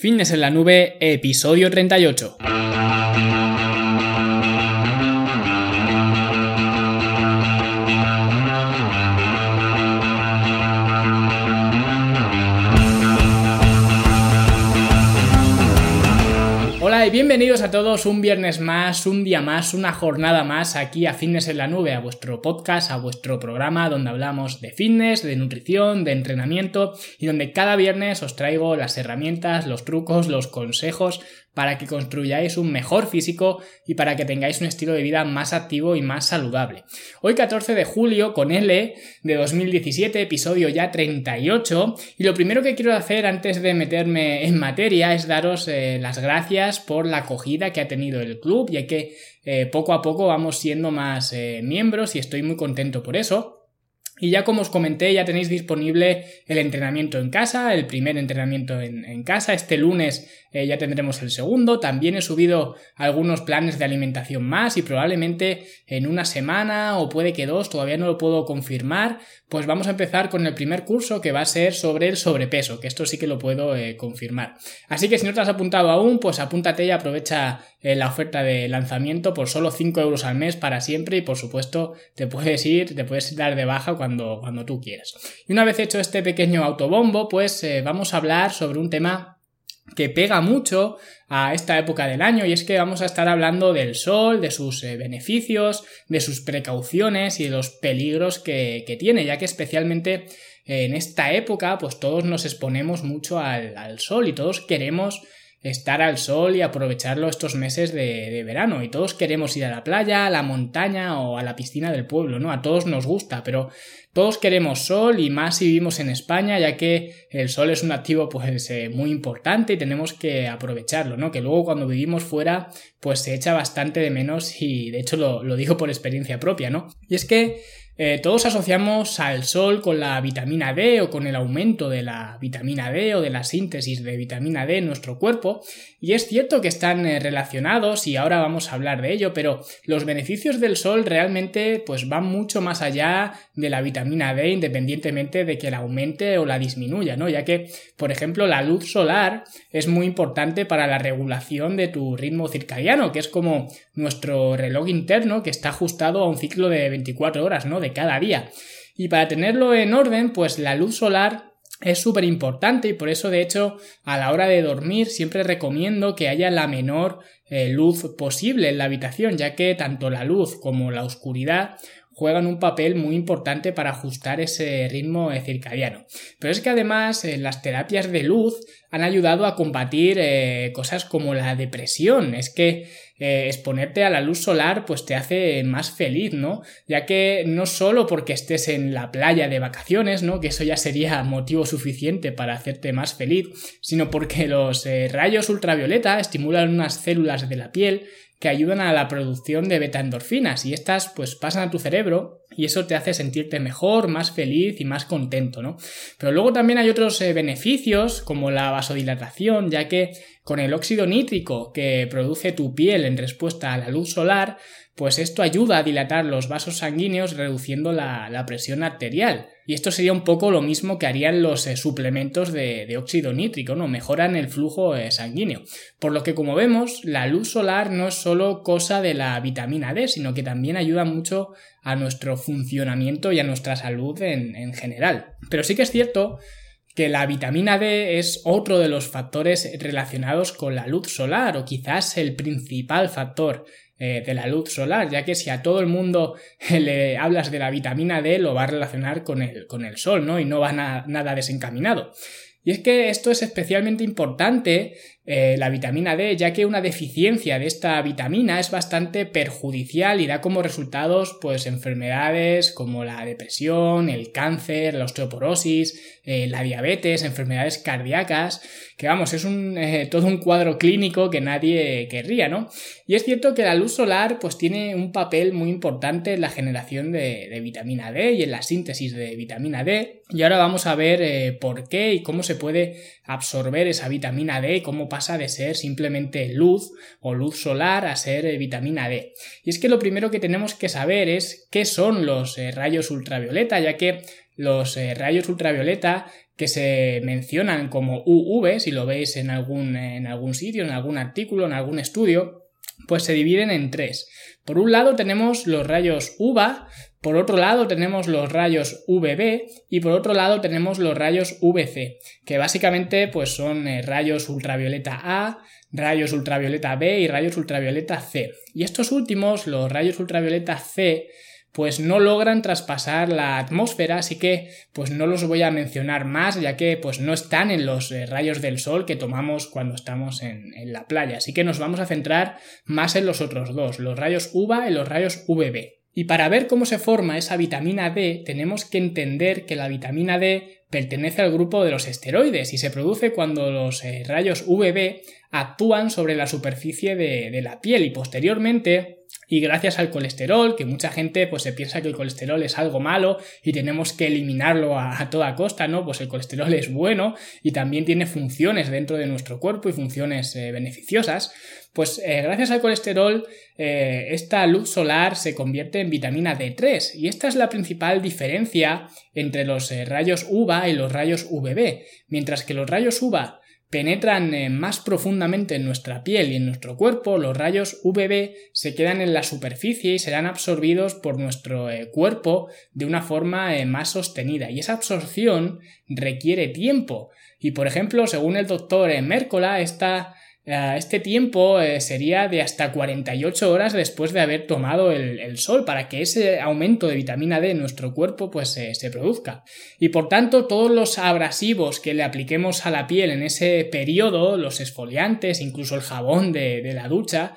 Fitness en la nube, episodio 38. Bienvenidos a todos un viernes más, un día más, una jornada más aquí a Fitness en la Nube, a vuestro podcast, a vuestro programa donde hablamos de fitness, de nutrición, de entrenamiento y donde cada viernes os traigo las herramientas, los trucos, los consejos para que construyáis un mejor físico y para que tengáis un estilo de vida más activo y más saludable. Hoy 14 de julio con L de 2017, episodio ya 38, y lo primero que quiero hacer antes de meterme en materia es daros eh, las gracias por la acogida que ha tenido el club, ya que eh, poco a poco vamos siendo más eh, miembros y estoy muy contento por eso. Y ya como os comenté, ya tenéis disponible el entrenamiento en casa, el primer entrenamiento en, casa. Este lunes eh, ya tendremos el segundo. También he subido algunos planes de alimentación más y probablemente en una semana o puede que dos, todavía no lo puedo confirmar. Pues vamos a empezar con el primer curso que va a ser sobre el sobrepeso, que esto sí que lo puedo eh, confirmar. Así que si no te has apuntado aún, pues apúntate y aprovecha eh, la oferta de lanzamiento por solo 5 euros al mes para siempre y por supuesto te puedes ir, te puedes dar de baja cuando cuando, tú quieras. Y una vez hecho este pequeño autobombo, pues eh, vamos a hablar sobre un tema que pega mucho a esta época del año y es que vamos a estar hablando del sol, de sus eh, beneficios, de sus precauciones y de los peligros que, tiene, ya que especialmente en esta época pues todos nos exponemos mucho al sol y todos queremos estar al sol y aprovecharlo estos meses de, verano. Y todos queremos ir a la playa, a la montaña o a la piscina del pueblo, ¿no? A todos nos gusta, pero todos queremos sol y más si vivimos en España, ya que el sol es un activo pues eh, muy importante y tenemos que aprovecharlo, ¿no? Que luego cuando vivimos fuera pues se echa bastante de menos y de hecho lo, lo digo por experiencia propia, ¿no? Y es que eh, todos asociamos al sol con la vitamina D o con el aumento de la vitamina D o de la síntesis de vitamina D en nuestro cuerpo y es cierto que están eh, relacionados y ahora vamos a hablar de ello, pero los beneficios del sol realmente pues van mucho más allá de la vitamina D independientemente de que la aumente o la disminuya, ¿no? Ya que, por ejemplo, la luz solar es muy importante para la regulación de tu ritmo circadiano, que es como nuestro reloj interno que está ajustado a un ciclo de 24 horas, ¿no? Cada día. Y para tenerlo en orden, pues la luz solar es súper importante y por eso de hecho a la hora de dormir siempre recomiendo que haya la menor eh, luz posible en la habitación ya que tanto la luz como la oscuridad juegan un papel muy importante para ajustar ese ritmo circadiano. Pero es que además eh, las terapias de luz han ayudado a combatir eh, cosas como la depresión. Es que eh, exponerte a la luz solar pues te hace más feliz, ¿no? Ya que no solo porque estés en la playa de vacaciones, ¿no? Que eso ya sería motivo suficiente para hacerte más feliz, sino porque los rayos ultravioleta estimulan unas células de la piel que ayudan a la producción de beta-endorfinas y estas pues pasan a tu cerebro y eso te hace sentirte mejor, más feliz y más contento, ¿no? Pero luego también hay otros eh, beneficios como la vasodilatación, ya que con el óxido nítrico que produce tu piel en respuesta a la luz solar, pues esto ayuda a dilatar los vasos sanguíneos reduciendo la, presión arterial. Y esto sería un poco lo mismo que harían los eh, suplementos de, óxido nítrico, ¿no? Mejoran el flujo eh, sanguíneo. Por lo que como vemos, la luz solar no es solo cosa de la vitamina D, sino que también ayuda mucho a nuestro funcionamiento y a nuestra salud en, en general. Pero sí que es cierto que la vitamina D es otro de los factores relacionados con la luz solar o quizás el principal factor eh, de la luz solar, ya que si a todo el mundo le hablas de la vitamina D lo va a relacionar con el, con el sol, ¿no? Y no va nada desencaminado. Y es que esto es especialmente importante eh, la vitamina D, ya que una deficiencia de esta vitamina es bastante perjudicial y da como resultados pues enfermedades como la depresión, el cáncer, la osteoporosis, eh, la diabetes, enfermedades cardíacas, que vamos, es un, eh, todo un cuadro clínico que nadie querría, ¿no? Y es cierto que la luz solar pues tiene un papel muy importante en la generación de, de vitamina D y en la síntesis de vitamina D y ahora vamos a ver por qué y cómo se puede absorber esa vitamina D cómo pasa de ser simplemente luz o luz solar a ser eh, vitamina D. Y es que lo primero que tenemos que saber es qué son los eh, rayos ultravioleta, ya que los eh, rayos ultravioleta que se mencionan como UV, si lo veis en algún, en algún sitio, en algún artículo, en algún estudio, pues se dividen en tres. Por un lado tenemos los rayos UVA, por otro lado tenemos los rayos UVB y por otro lado tenemos los rayos UVC, que básicamente pues son eh, rayos ultravioleta A, rayos ultravioleta B y rayos ultravioleta C. Y estos últimos, los rayos ultravioleta C, pues no logran traspasar la atmósfera, así que pues no los voy a mencionar más, ya que pues no están en los eh, rayos del sol que tomamos cuando estamos en, en, la playa, así que nos vamos a centrar más en los otros dos, los rayos UVA y los rayos UVB. Y para ver cómo se forma esa vitamina D, tenemos que entender que la vitamina D pertenece al grupo de los esteroides y se produce cuando los eh, rayos UVB actúan sobre la superficie de, de la piel y posteriormente y gracias al colesterol, que mucha gente pues se piensa que el colesterol es algo malo y tenemos que eliminarlo a, toda costa, ¿no? Pues el colesterol es bueno y también tiene funciones dentro de nuestro cuerpo y funciones eh, beneficiosas. Pues eh, gracias al colesterol eh, esta luz solar se convierte en vitamina D3 y esta es la principal diferencia entre los rayos UVA y los rayos UVB. Mientras que los rayos UVA penetran eh, más profundamente en nuestra piel y en nuestro cuerpo, los rayos UVB se quedan en la superficie y serán absorbidos por nuestro eh, cuerpo de una forma eh, más sostenida. Y esa absorción requiere tiempo. Y por ejemplo, según el doctor Mércola, esta este tiempo eh, sería de hasta 48 horas después de haber tomado el, sol para que ese aumento de vitamina D en nuestro cuerpo pues se produzca. Y por tanto todos los abrasivos que le apliquemos a la piel en ese periodo, los esfoliantes, incluso el jabón de, la ducha,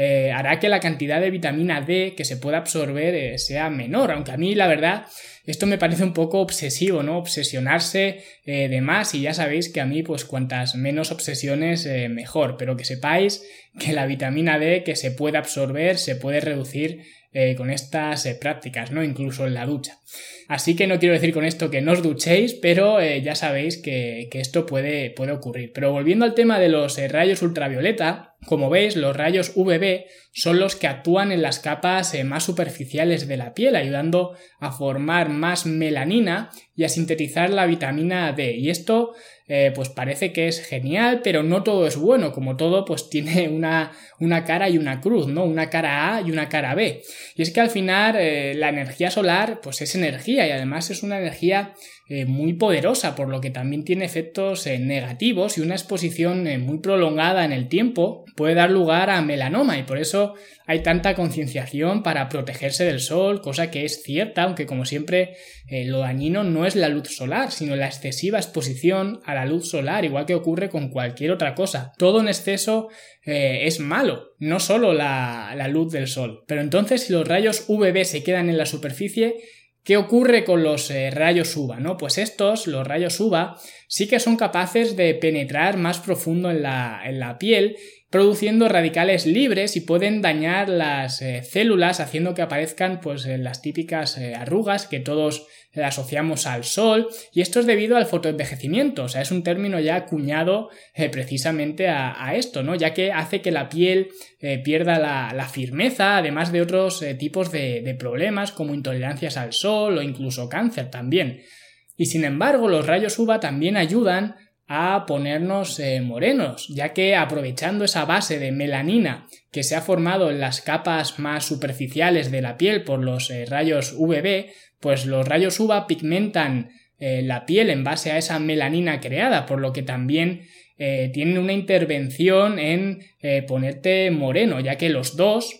eh, hará que la cantidad de vitamina D que se pueda absorber sea menor, aunque a mí la verdad esto me parece un poco obsesivo, ¿no? Obsesionarse eh, de más y ya sabéis que a mí pues cuantas menos obsesiones eh, mejor, pero que sepáis que la vitamina D que se puede absorber se puede reducir eh, con estas prácticas, ¿no? Incluso en la ducha. Así que no quiero decir con esto que no os duchéis, pero ya sabéis que, que esto puede, puede, ocurrir. Pero volviendo al tema de los rayos ultravioleta, como veis, los rayos UVB son los que actúan en las capas eh, más superficiales de la piel, ayudando a formar más melanina y a sintetizar la vitamina D. Y esto eh, pues parece que es genial, pero no todo es bueno, como todo pues tiene una, una cara y una cruz, ¿no? Una cara A y una cara B. Y es que al final eh, la energía solar pues es energía y además es una energía eh, muy poderosa, por lo que también tiene efectos eh, negativos y una exposición eh, muy prolongada en el tiempo puede dar lugar a melanoma y por eso hay tanta concienciación para protegerse del sol, cosa que es cierta, aunque como siempre lo dañino no es la luz solar, sino la excesiva exposición a la luz solar, igual que ocurre con cualquier otra cosa. Todo en exceso es malo, no solo la, la luz del sol. Pero entonces si los rayos UVB se quedan en la superficie, ¿Qué ocurre con los eh, rayos UVA? ¿no? Pues estos, los rayos UVA, sí que son capaces de penetrar más profundo en la, en la piel produciendo radicales libres y pueden dañar las eh, células haciendo que aparezcan pues eh, las típicas eh, arrugas que todos asociamos al sol y esto es debido al fotoenvejecimiento, o sea, es un término ya acuñado precisamente a, esto, ¿no? Ya que hace que la piel pierda la, firmeza, además de otros tipos de, de problemas como intolerancias al sol o incluso cáncer también. Y sin embargo, los rayos UVA también ayudan a ponernos eh, morenos, ya que aprovechando esa base de melanina que se ha formado en las capas más superficiales de la piel por los eh, rayos UVB, pues los rayos UVA pigmentan eh, la piel en base a esa melanina creada, por lo que también tienen una intervención en ponerte moreno, ya que los dos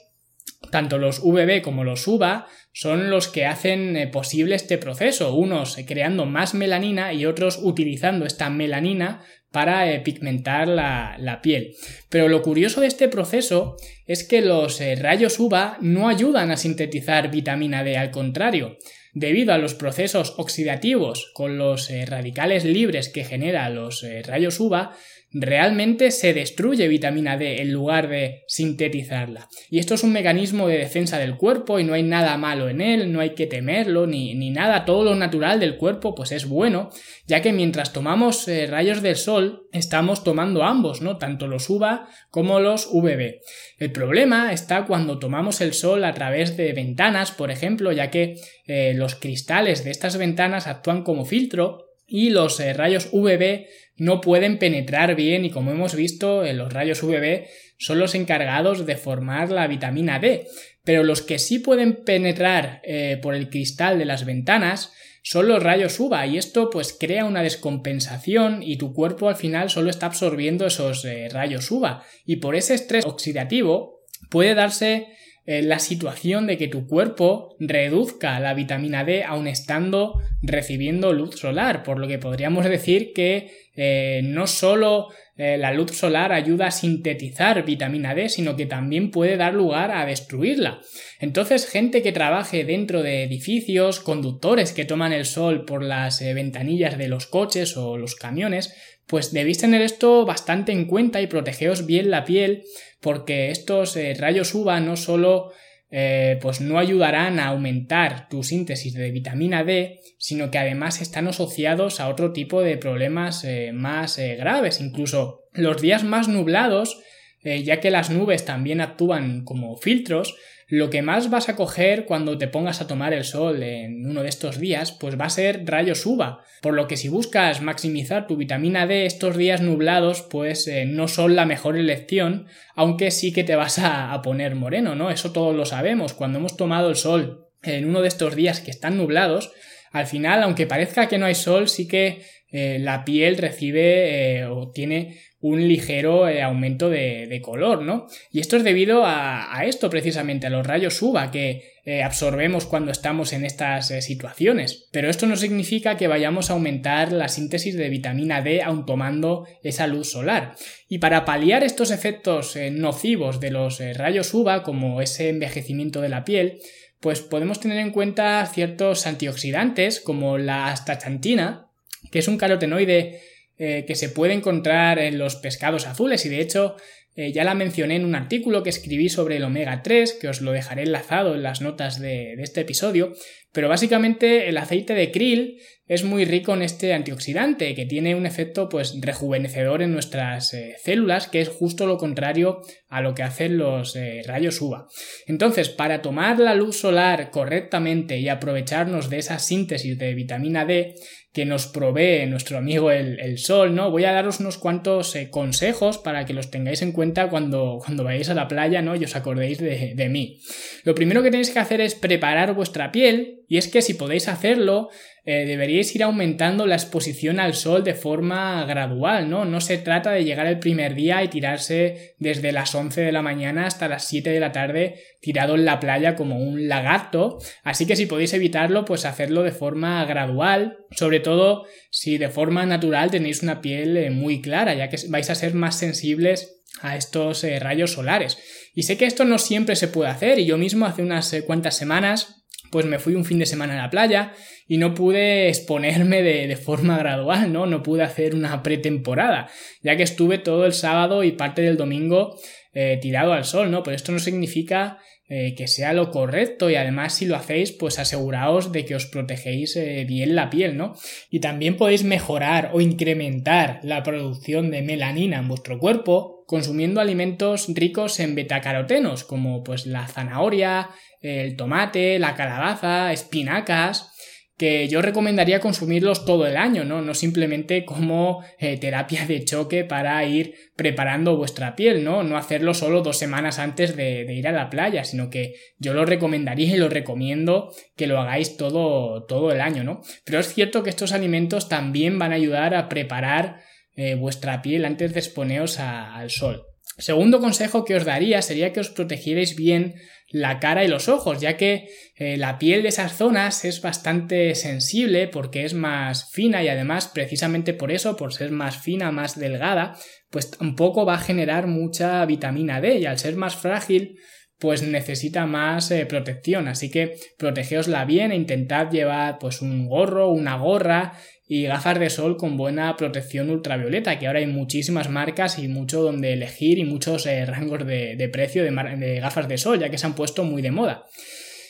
tanto los VB como los UVA son los que hacen eh, posible este proceso, unos creando más melanina y otros utilizando esta melanina para eh, pigmentar la, piel. Pero lo curioso de este proceso es que los eh, rayos UVA no ayudan a sintetizar vitamina D, al contrario, debido a los procesos oxidativos con los radicales libres que genera los rayos UVA, realmente se destruye vitamina D en lugar de sintetizarla. Y esto es un mecanismo de defensa del cuerpo y no hay nada malo en él, no hay que temerlo ni, ni nada, todo lo natural del cuerpo pues es bueno, ya que mientras tomamos eh, rayos del sol estamos tomando ambos, ¿no? Tanto los UVA como los VB. El problema está cuando tomamos el sol a través de ventanas, por ejemplo, ya que eh, los cristales de estas ventanas actúan como filtro y los eh, rayos UVB no pueden penetrar bien y como hemos visto eh, los rayos UVB son los encargados de formar la vitamina D. Pero los que sí pueden penetrar eh, por el cristal de las ventanas son los rayos UVA y esto pues crea una descompensación y tu cuerpo al final solo está absorbiendo esos rayos UVA y por ese estrés oxidativo puede darse eh, la situación de que tu cuerpo reduzca la vitamina D aun estando recibiendo luz solar, por lo que podríamos decir que eh, no solo eh, la luz solar ayuda a sintetizar vitamina D, sino que también puede dar lugar a destruirla. Entonces, gente que trabaje dentro de edificios, conductores que toman el sol por las ventanillas de los coches o los camiones, pues debéis tener esto bastante en cuenta y protegeos bien la piel porque estos eh, rayos UVA no solo eh, pues no ayudarán a aumentar tu síntesis de vitamina D, sino que además están asociados a otro tipo de problemas eh, más graves. Incluso los días más nublados, ya que las nubes también actúan como filtros, lo que más vas a coger cuando te pongas a tomar el sol en uno de estos días, pues va a ser rayos UVA. Por lo que si buscas maximizar tu vitamina D estos días nublados, pues eh, no son la mejor elección, aunque sí que te vas a, poner moreno, ¿no? Eso todos lo sabemos. Cuando hemos tomado el sol en uno de estos días que están nublados, al final, aunque parezca que no hay sol, sí que eh, la piel recibe eh, o tiene un ligero eh, aumento de, color, ¿no? Y esto es debido a, esto precisamente, a los rayos UVA que absorbemos cuando estamos en estas situaciones. Pero esto no significa que vayamos a aumentar la síntesis de vitamina D aun tomando esa luz solar. Y para paliar estos efectos nocivos de los rayos UVA, como ese envejecimiento de la piel, pues podemos tener en cuenta ciertos antioxidantes como la astaxantina, que es un carotenoide eh, que se puede encontrar en los pescados azules y de hecho eh, ya la mencioné en un artículo que escribí sobre el omega 3, que os lo dejaré enlazado en las notas de, este episodio, pero básicamente el aceite de krill es muy rico en este antioxidante, que tiene un efecto pues rejuvenecedor en nuestras eh, células, que es justo lo contrario a lo que hacen los rayos UVA. Entonces, para tomar la luz solar correctamente y aprovecharnos de esa síntesis de vitamina D, que nos provee nuestro amigo el, sol, ¿no? Voy a daros unos cuantos eh, consejos para que los tengáis en cuenta cuando, cuando vayáis a la playa, ¿no? Y os acordéis de, de mí. Lo primero que tenéis que hacer es preparar vuestra piel, y es que si podéis hacerlo, eh, deberíais ir aumentando la exposición al sol de forma gradual, ¿no? No se trata de llegar el primer día y tirarse desde las 11 de la mañana hasta las 7 de la tarde tirado en la playa como un lagarto, así que si podéis evitarlo, pues hacerlo de forma gradual, sobre todo si de forma natural tenéis una piel eh, muy clara, ya que vais a ser más sensibles a estos eh, rayos solares. Y sé que esto no siempre se puede hacer, y yo mismo hace unas cuantas semanas pues me fui un fin de semana a la playa y no pude exponerme de, forma gradual, ¿no? No pude hacer una pretemporada, ya que estuve todo el sábado y parte del domingo eh, tirado al sol, ¿no? Pero esto no significa eh, que sea lo correcto y además si lo hacéis pues aseguraos de que os protegéis eh, bien la piel, ¿no? Y también podéis mejorar o incrementar la producción de melanina en vuestro cuerpo consumiendo alimentos ricos en betacarotenos como pues la zanahoria, el tomate, la calabaza, espinacas, que yo recomendaría consumirlos todo el año, ¿no? No simplemente como eh, terapia de choque para ir preparando vuestra piel, ¿no? No hacerlo solo dos semanas antes de, ir a la playa, sino que yo lo recomendaría y lo recomiendo que lo hagáis todo, todo el año, ¿no? Pero es cierto que estos alimentos también van a ayudar a preparar eh, vuestra piel antes de exponeros al sol. Segundo consejo que os daría sería que os protegierais bien la cara y los ojos, ya que eh, la piel de esas zonas es bastante sensible porque es más fina y además precisamente por eso, por ser más fina, más delgada, pues tampoco va a generar mucha vitamina D y al ser más frágil pues necesita más eh, protección, así que protegeosla bien e intentad llevar pues un gorro, una gorra y gafas de sol con buena protección ultravioleta, que ahora hay muchísimas marcas y mucho donde elegir y muchos eh, rangos de, precio de, gafas de sol, ya que se han puesto muy de moda.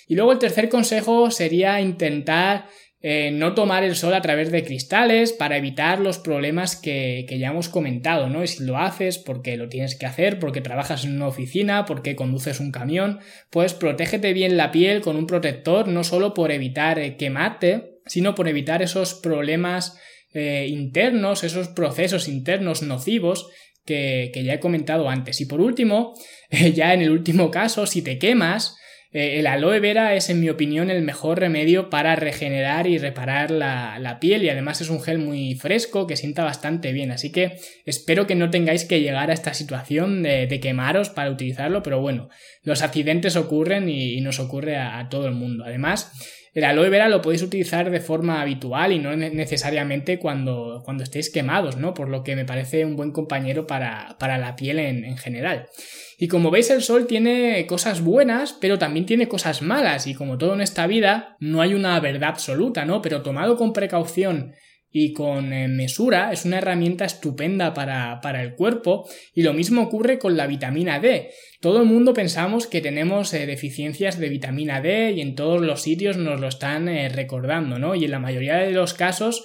Y luego el tercer consejo sería intentar eh, no tomar el sol a través de cristales para evitar los problemas que, que, ya hemos comentado, ¿no? Y si lo haces porque lo tienes que hacer, porque trabajas en una oficina, porque conduces un camión, pues protégete bien la piel con un protector, no solo por evitar eh, quemarte, sino por evitar esos problemas eh, internos, esos procesos internos nocivos que, ya he comentado antes. Y por último, ya en el último caso, si te quemas, eh, el aloe vera es, en mi opinión, el mejor remedio para regenerar y reparar la, piel y además es un gel muy fresco que sienta bastante bien. Así que espero que no tengáis que llegar a esta situación de, quemaros para utilizarlo, pero bueno, los accidentes ocurren y, nos ocurre a todo el mundo. Además, el aloe vera lo podéis utilizar de forma habitual y no necesariamente cuando, cuando estéis quemados, ¿no? Por lo que me parece un buen compañero para, la piel en, en general. Y como veis, el sol tiene cosas buenas, pero también tiene cosas malas, y como todo en esta vida, no hay una verdad absoluta, ¿no? Pero tomado con precaución y con eh, mesura es una herramienta estupenda para, el cuerpo y lo mismo ocurre con la vitamina D. Todo el mundo pensamos que tenemos eh, deficiencias de vitamina D y en todos los sitios nos lo están eh, recordando, ¿no? Y en la mayoría de los casos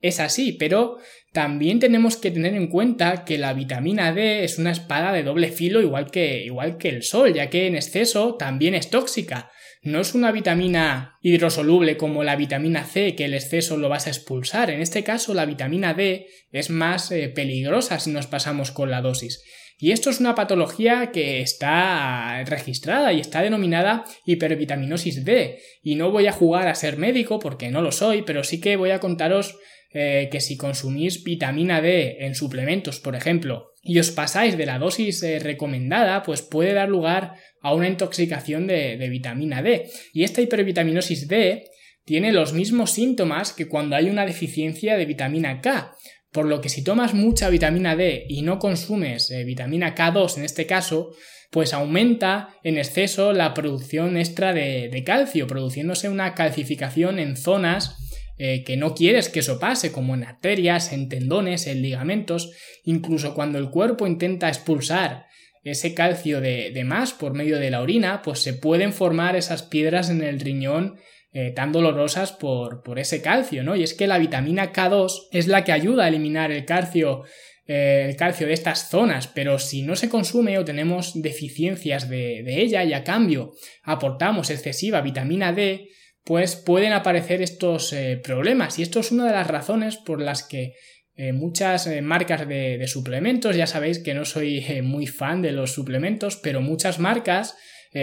es así, pero también tenemos que tener en cuenta que la vitamina D es una espada de doble filo igual que, igual que el sol, ya que en exceso también es tóxica. No es una vitamina hidrosoluble como la vitamina C que el exceso lo vas a expulsar. En este caso la vitamina D es más eh, peligrosa si nos pasamos con la dosis. Y esto es una patología que está registrada y está denominada hipervitaminosis D. Y no voy a jugar a ser médico porque no lo soy, pero sí que voy a contaros eh, que si consumís vitamina D en suplementos, por ejemplo, y os pasáis de la dosis eh, recomendada, pues puede dar lugar a una intoxicación de, vitamina D. Y esta hipervitaminosis D tiene los mismos síntomas que cuando hay una deficiencia de vitamina K. Por lo que si tomas mucha vitamina D y no consumes eh, vitamina K2 en este caso, pues aumenta en exceso la producción extra de, calcio, produciéndose una calcificación en zonas eh, que no quieres que eso pase, como en arterias, en tendones, en ligamentos, incluso cuando el cuerpo intenta expulsar ese calcio de, más por medio de la orina, pues se pueden formar esas piedras en el riñón eh, tan dolorosas por, por, ese calcio, ¿no? Y es que la vitamina K2 es la que ayuda a eliminar el calcio, eh, el calcio de estas zonas, pero si no se consume o tenemos deficiencias de, ella y a cambio aportamos excesiva vitamina D, pues pueden aparecer estos eh, problemas. Y esto es una de las razones por las que eh, muchas eh, marcas de, suplementos, ya sabéis que no soy muy fan de los suplementos, pero muchas marcas,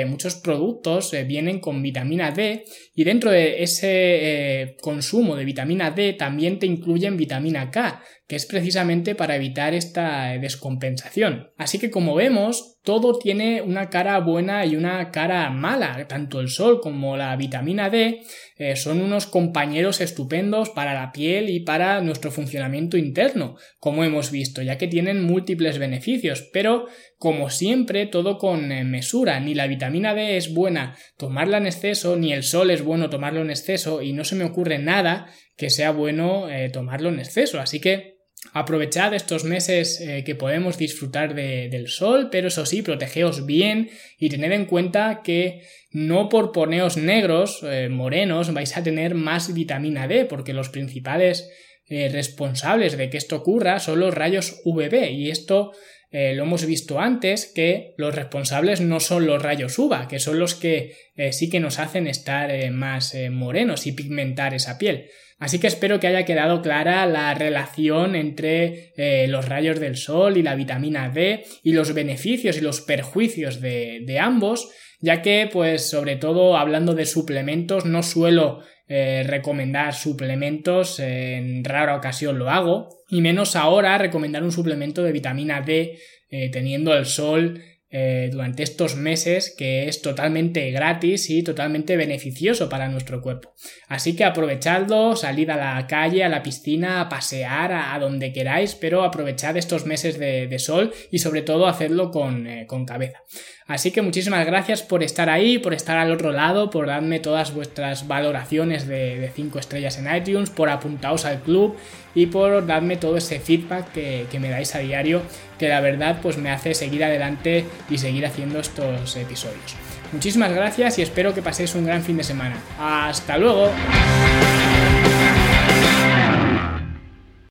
muchos productos vienen con vitamina D y dentro de ese consumo de vitamina D también te incluyen vitamina K, que es precisamente para evitar esta descompensación. Así que como vemos, todo tiene una cara buena y una cara mala. Tanto el sol como la vitamina D eh, son unos compañeros estupendos para la piel y para nuestro funcionamiento interno, como hemos visto, ya que tienen múltiples beneficios. Pero, como siempre, todo con eh, mesura. Ni la vitamina D es buena tomarla en exceso, ni el sol es bueno tomarlo en exceso, y no se me ocurre nada que sea bueno eh, tomarlo en exceso. Así que Aprovechad estos meses eh, que podemos disfrutar del sol, pero eso sí, protegeos bien y tened en cuenta que no por poneos negros, eh, morenos, vais a tener más vitamina D, porque los principales eh, responsables de que esto ocurra son los rayos UVB y esto lo hemos visto antes que los responsables no son los rayos UVA, que son los que sí que nos hacen estar más morenos y pigmentar esa piel. Así que espero que haya quedado clara la relación entre eh, los rayos del sol y la vitamina D y los beneficios y los perjuicios de, ambos, ya que, pues, sobre todo hablando de suplementos, no suelo eh, recomendar suplementos, en rara ocasión lo hago, y menos ahora recomendar un suplemento de vitamina D eh, teniendo el sol eh, durante estos meses que es totalmente gratis y totalmente beneficioso para nuestro cuerpo. Así que aprovechadlo, salid a la calle, a la piscina, a pasear, a, donde queráis, pero aprovechad estos meses de, sol y sobre todo hacedlo con, eh, con cabeza. Así que muchísimas gracias por estar ahí, por estar al otro lado, por darme todas vuestras valoraciones de 5 estrellas en iTunes, por apuntaros al club y por darme todo ese feedback que, que, me dais a diario, que la verdad pues me hace seguir adelante y seguir haciendo estos episodios. Muchísimas gracias y espero que paséis un gran fin de semana. ¡Hasta luego!